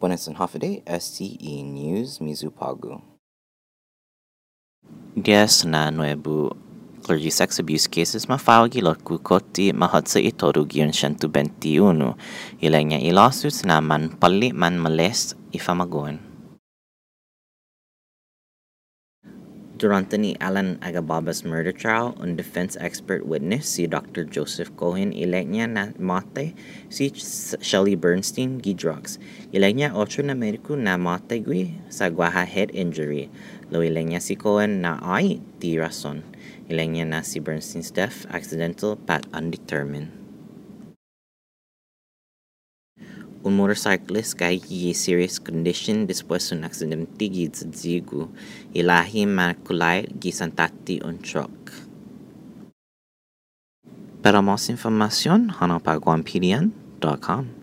Buenas and Hafide, STE News, Mizupagu. Yes na nuebu clergy sex abuse cases mafile gilot kukoti mahotsa itoru gion 121. Ilanya ilawsuits na man pali man molest ifamagon. Durante ni Alan Agababa's murder trial, un defense expert witness si Dr. Joseph Cohen ilenya na mate si Shelley Bernstein gi drugs. Ilenya otro na medico na mate gui sa guaha head injury. Lo ilenya si Cohen na ay di rason. Ilenya na si Bernstein's death accidental but undetermined. Un motorcyclist kay gi serious condition después un accidente gi Yigo ilahi makulay gi santati un truck. Para más información, hanapaguampidian.com.